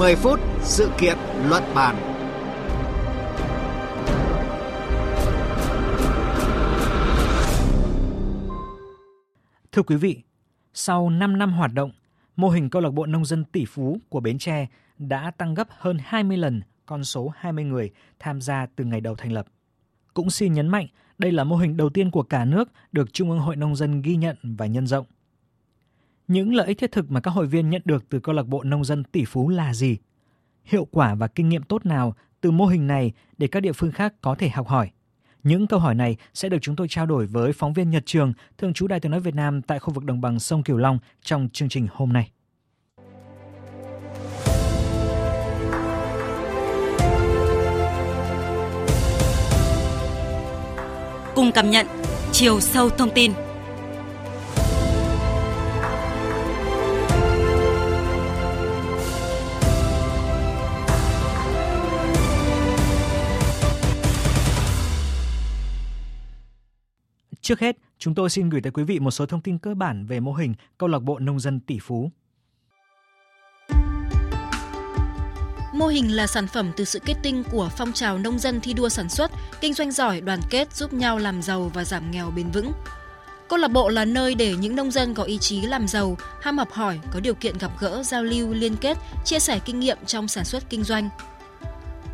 10 phút sự kiện luận bàn. Thưa quý vị, sau 5 năm hoạt động, mô hình câu lạc bộ nông dân tỷ phú của Bến Tre đã tăng gấp hơn 20 lần con số 20 người tham gia từ ngày đầu thành lập. Cũng xin nhấn mạnh, đây là mô hình đầu tiên của cả nước được Trung ương Hội Nông dân ghi nhận và nhân rộng. Những lợi ích thiết thực mà các hội viên nhận được từ câu lạc bộ nông dân tỷ phú là gì? Hiệu quả và kinh nghiệm tốt nào từ mô hình này để các địa phương khác có thể học hỏi? Những câu hỏi này sẽ được chúng tôi trao đổi với phóng viên Nhật Trường, thường trú Đài tiếng nói Việt Nam tại khu vực đồng bằng sông Cửu Long trong chương trình hôm nay. Cùng cảm nhận chiều sâu thông tin Trước hết, chúng tôi xin gửi tới quý vị một số thông tin cơ bản về mô hình câu lạc bộ nông dân tỷ phú. Mô hình là sản phẩm từ sự kết tinh của phong trào nông dân thi đua sản xuất, kinh doanh giỏi, đoàn kết giúp nhau làm giàu và giảm nghèo bền vững. Câu lạc bộ là nơi để những nông dân có ý chí làm giàu, ham học hỏi, có điều kiện gặp gỡ, giao lưu, liên kết, chia sẻ kinh nghiệm trong sản xuất kinh doanh,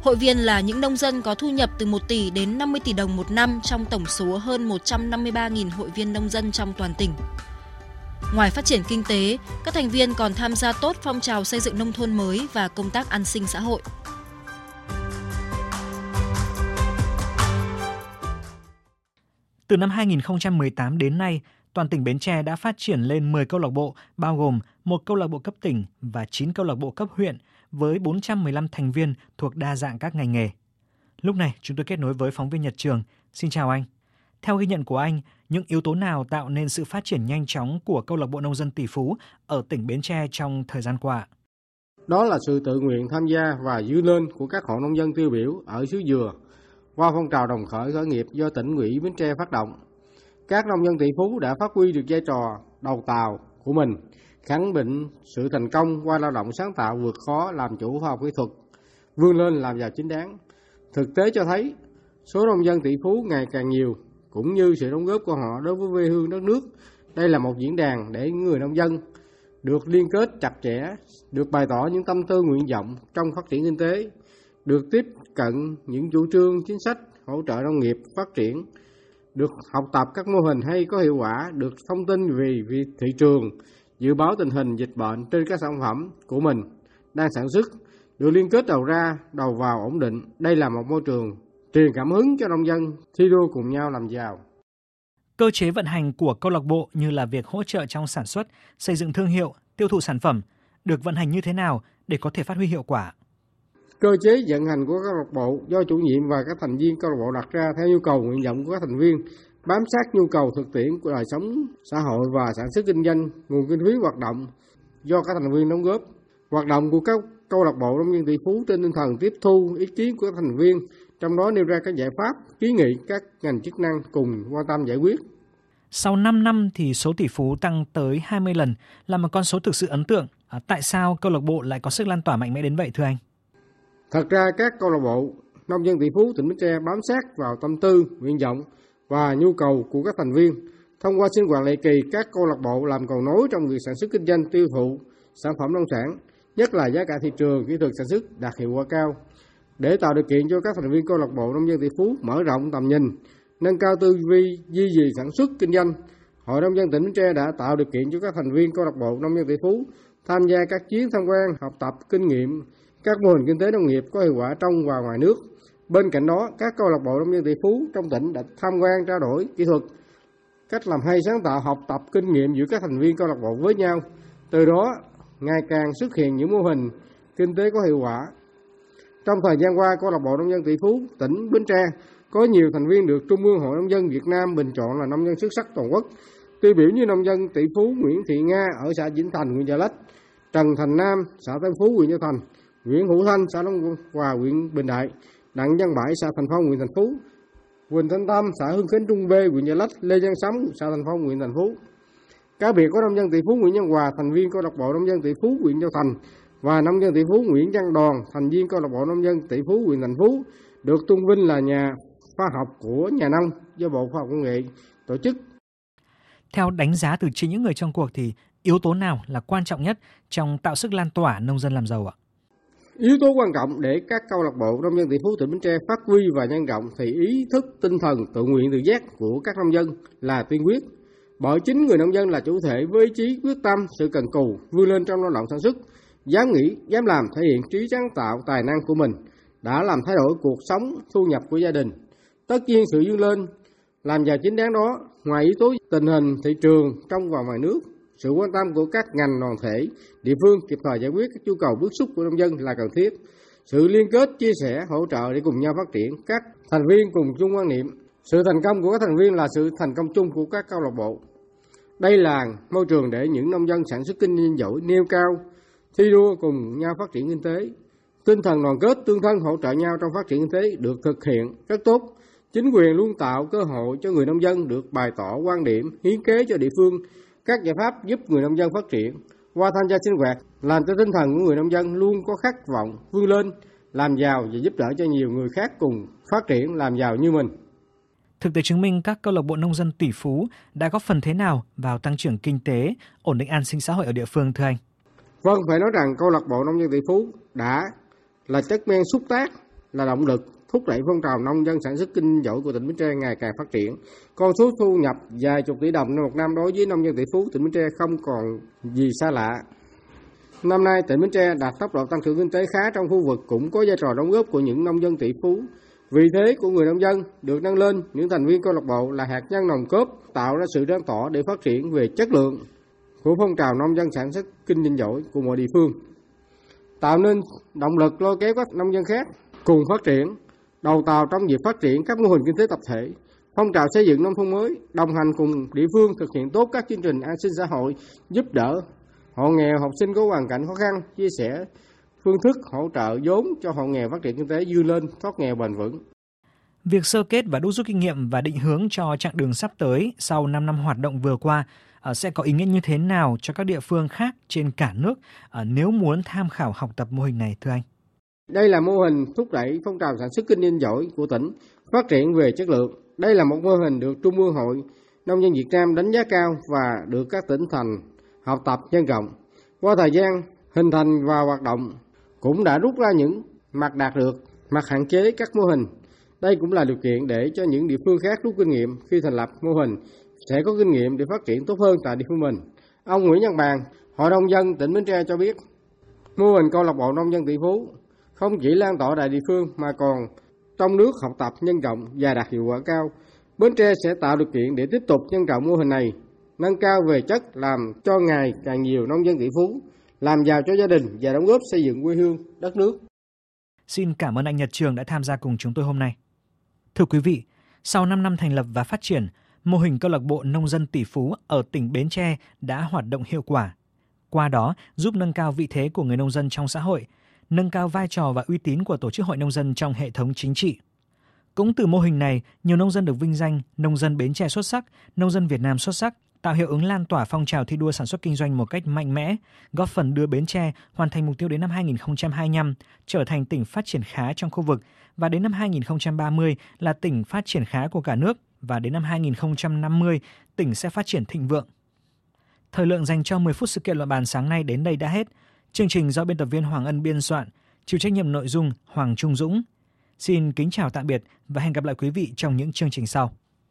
Hội viên là những nông dân có thu nhập từ 1 tỷ đến 50 tỷ đồng một năm trong tổng số hơn 153.000 hội viên nông dân trong toàn tỉnh. Ngoài phát triển kinh tế, các thành viên còn tham gia tốt phong trào xây dựng nông thôn mới và công tác an sinh xã hội. Từ năm 2018 đến nay, toàn tỉnh Bến Tre đã phát triển lên 10 câu lạc bộ, bao gồm một câu lạc bộ cấp tỉnh và 9 câu lạc bộ cấp huyện – với 415 thành viên thuộc đa dạng các ngành nghề. Lúc này, chúng tôi kết nối với phóng viên Nhật Trường. Xin chào anh. Theo ghi nhận của anh, những yếu tố nào tạo nên sự phát triển nhanh chóng của câu lạc bộ nông dân tỷ phú ở tỉnh Bến Tre trong thời gian qua? Đó là sự tự nguyện tham gia và dư lên của các hộ nông dân tiêu biểu ở xứ Dừa qua phong trào đồng khởi khởi nghiệp do tỉnh ủy Bến Tre phát động. Các nông dân tỷ phú đã phát huy được vai trò đầu tàu của mình khẳng định sự thành công qua lao động sáng tạo vượt khó làm chủ khoa học kỹ thuật, vươn lên làm giàu chính đáng. Thực tế cho thấy số nông dân tỷ phú ngày càng nhiều, cũng như sự đóng góp của họ đối với quê hương đất nước. Đây là một diễn đàn để người nông dân được liên kết chặt chẽ, được bày tỏ những tâm tư nguyện vọng trong phát triển kinh tế, được tiếp cận những chủ trương chính sách hỗ trợ nông nghiệp phát triển, được học tập các mô hình hay có hiệu quả, được thông tin về, về thị trường, dự báo tình hình dịch bệnh trên các sản phẩm của mình đang sản xuất được liên kết đầu ra, đầu vào ổn định. Đây là một môi trường truyền cảm hứng cho nông dân thi đua cùng nhau làm giàu. Cơ chế vận hành của câu lạc bộ như là việc hỗ trợ trong sản xuất, xây dựng thương hiệu, tiêu thụ sản phẩm được vận hành như thế nào để có thể phát huy hiệu quả? Cơ chế vận hành của câu lạc bộ do chủ nhiệm và các thành viên câu lạc bộ đặt ra theo nhu cầu nguyện vọng của các thành viên bám sát nhu cầu thực tiễn của đời sống xã hội và sản xuất kinh doanh, nguồn kinh phí hoạt động do các thành viên đóng góp. Hoạt động của các câu lạc bộ nông dân tỷ phú trên tinh thần tiếp thu ý kiến của các thành viên, trong đó nêu ra các giải pháp, kiến nghị các ngành chức năng cùng quan tâm giải quyết. Sau 5 năm thì số tỷ phú tăng tới 20 lần là một con số thực sự ấn tượng. À, tại sao câu lạc bộ lại có sức lan tỏa mạnh mẽ đến vậy thưa anh? Thật ra các câu lạc bộ nông dân tỷ phú tỉnh Bến Tre bám sát vào tâm tư, nguyện vọng và nhu cầu của các thành viên. Thông qua sinh hoạt lệ kỳ, các câu lạc bộ làm cầu nối trong việc sản xuất kinh doanh tiêu thụ sản phẩm nông sản, nhất là giá cả thị trường, kỹ thuật sản xuất đạt hiệu quả cao. Để tạo điều kiện cho các thành viên câu lạc bộ nông dân tỷ phú mở rộng tầm nhìn, nâng cao tư duy duy trì sản xuất kinh doanh, Hội nông dân tỉnh Bến Tre đã tạo điều kiện cho các thành viên câu lạc bộ nông dân tỷ phú tham gia các chuyến tham quan, học tập kinh nghiệm các mô hình kinh tế nông nghiệp có hiệu quả trong và ngoài nước Bên cạnh đó, các câu lạc bộ nông dân tỷ phú trong tỉnh đã tham quan trao đổi kỹ thuật, cách làm hay sáng tạo học tập kinh nghiệm giữa các thành viên câu lạc bộ với nhau. Từ đó, ngày càng xuất hiện những mô hình kinh tế có hiệu quả. Trong thời gian qua, câu lạc bộ nông dân tỷ phú tỉnh Bến Tre có nhiều thành viên được Trung ương Hội nông dân Việt Nam bình chọn là nông dân xuất sắc toàn quốc. Tiêu biểu như nông dân tỷ phú Nguyễn Thị Nga ở xã Vĩnh Thành, huyện Chợ Lách, Trần Thành Nam, xã Tân Phú, huyện Châu Thành, Nguyễn Hữu Thanh, xã Long Hòa, huyện Bình Đại, Đặng Văn Bãi, xã Thành Phong, huyện Thành Phú, Quỳnh Thanh Tâm, xã Hưng Khánh Trung B, huyện Gia Lách, Lê Văn Sấm, xã Thành Phong, huyện Thành Phú. Cá biệt có nông dân tỷ phú Nguyễn Văn Hòa, thành viên câu lạc bộ nông dân tỷ phú huyện Châu Thành và nông dân tỷ phú Nguyễn Văn Đoàn, thành viên câu lạc bộ nông dân tỷ phú huyện Thành Phú, được tôn vinh là nhà khoa học của nhà nông do Bộ Khoa học Công nghệ tổ chức. Theo đánh giá từ chính những người trong cuộc thì yếu tố nào là quan trọng nhất trong tạo sức lan tỏa nông dân làm giàu ạ? Yếu tố quan trọng để các câu lạc bộ nông dân tỷ phú tỉnh Bến Tre phát huy và nhân rộng thì ý thức tinh thần tự nguyện tự giác của các nông dân là tiên quyết. Bởi chính người nông dân là chủ thể với trí chí quyết tâm, sự cần cù, vươn lên trong lao động sản xuất, dám nghĩ, dám làm thể hiện trí sáng tạo tài năng của mình đã làm thay đổi cuộc sống, thu nhập của gia đình. Tất nhiên sự vươn lên làm giàu chính đáng đó, ngoài yếu tố tình hình thị trường trong và ngoài nước sự quan tâm của các ngành đoàn thể, địa phương kịp thời giải quyết các nhu cầu bức xúc của nông dân là cần thiết. Sự liên kết, chia sẻ, hỗ trợ để cùng nhau phát triển. Các thành viên cùng chung quan niệm. Sự thành công của các thành viên là sự thành công chung của các câu lạc bộ. Đây là môi trường để những nông dân sản xuất kinh doanh giỏi nêu cao, thi đua cùng nhau phát triển kinh tế. Tinh thần đoàn kết, tương thân hỗ trợ nhau trong phát triển kinh tế được thực hiện rất tốt. Chính quyền luôn tạo cơ hội cho người nông dân được bày tỏ quan điểm, hiến kế cho địa phương các giải pháp giúp người nông dân phát triển qua tham gia sinh hoạt làm cho tinh thần của người nông dân luôn có khát vọng vươn lên làm giàu và giúp đỡ cho nhiều người khác cùng phát triển làm giàu như mình. Thực tế chứng minh các câu lạc bộ nông dân tỷ phú đã góp phần thế nào vào tăng trưởng kinh tế, ổn định an sinh xã hội ở địa phương thưa anh? Vâng, phải nói rằng câu lạc bộ nông dân tỷ phú đã là chất men xúc tác, là động lực thúc đẩy phong trào nông dân sản xuất kinh giỏi của tỉnh Bến Tre ngày càng phát triển. Con số thu nhập vài chục tỷ đồng một năm đối với nông dân tỷ phú tỉnh Bến Tre không còn gì xa lạ. Năm nay tỉnh Bến Tre đạt tốc độ tăng trưởng kinh tế khá trong khu vực cũng có vai trò đóng góp của những nông dân tỷ phú. Vị thế của người nông dân được nâng lên, những thành viên câu lạc bộ là hạt nhân nồng cốt tạo ra sự lan tỏa để phát triển về chất lượng của phong trào nông dân sản xuất kinh doanh giỏi của mọi địa phương tạo nên động lực lôi kéo các nông dân khác cùng phát triển đầu tàu trong việc phát triển các mô hình kinh tế tập thể, phong trào xây dựng nông thôn mới, đồng hành cùng địa phương thực hiện tốt các chương trình an sinh xã hội, giúp đỡ hộ nghèo, học sinh có hoàn cảnh khó khăn, chia sẻ phương thức hỗ trợ vốn cho hộ nghèo phát triển kinh tế vươn lên thoát nghèo bền vững. Việc sơ kết và đúc rút kinh nghiệm và định hướng cho chặng đường sắp tới sau 5 năm hoạt động vừa qua ờ, sẽ có ý nghĩa như thế nào cho các địa phương khác trên cả nước ờ, nếu muốn tham khảo học tập mô hình này thưa anh? Đây là mô hình thúc đẩy phong trào sản xuất kinh doanh giỏi của tỉnh, phát triển về chất lượng. Đây là một mô hình được Trung ương Hội Nông dân Việt Nam đánh giá cao và được các tỉnh thành học tập nhân rộng. Qua thời gian hình thành và hoạt động cũng đã rút ra những mặt đạt được, mặt hạn chế các mô hình. Đây cũng là điều kiện để cho những địa phương khác rút kinh nghiệm khi thành lập mô hình sẽ có kinh nghiệm để phát triển tốt hơn tại địa phương mình. Ông Nguyễn Văn Bàn, Hội nông dân tỉnh Bến Tre cho biết, mô hình câu lạc bộ nông dân tỷ phú không chỉ lan tỏa tại địa phương mà còn trong nước học tập nhân rộng và đạt hiệu quả cao. Bến Tre sẽ tạo điều kiện để tiếp tục nhân rộng mô hình này, nâng cao về chất làm cho ngày càng nhiều nông dân tỷ phú, làm giàu cho gia đình và đóng góp xây dựng quê hương, đất nước. Xin cảm ơn anh Nhật Trường đã tham gia cùng chúng tôi hôm nay. Thưa quý vị, sau 5 năm thành lập và phát triển, mô hình câu lạc bộ nông dân tỷ phú ở tỉnh Bến Tre đã hoạt động hiệu quả. Qua đó, giúp nâng cao vị thế của người nông dân trong xã hội, nâng cao vai trò và uy tín của tổ chức hội nông dân trong hệ thống chính trị. Cũng từ mô hình này, nhiều nông dân được vinh danh nông dân Bến Tre xuất sắc, nông dân Việt Nam xuất sắc, tạo hiệu ứng lan tỏa phong trào thi đua sản xuất kinh doanh một cách mạnh mẽ, góp phần đưa Bến Tre hoàn thành mục tiêu đến năm 2025 trở thành tỉnh phát triển khá trong khu vực và đến năm 2030 là tỉnh phát triển khá của cả nước và đến năm 2050 tỉnh sẽ phát triển thịnh vượng. Thời lượng dành cho 10 phút sự kiện luận bàn sáng nay đến đây đã hết. Chương trình do biên tập viên Hoàng Ân biên soạn, chịu trách nhiệm nội dung Hoàng Trung Dũng. Xin kính chào tạm biệt và hẹn gặp lại quý vị trong những chương trình sau.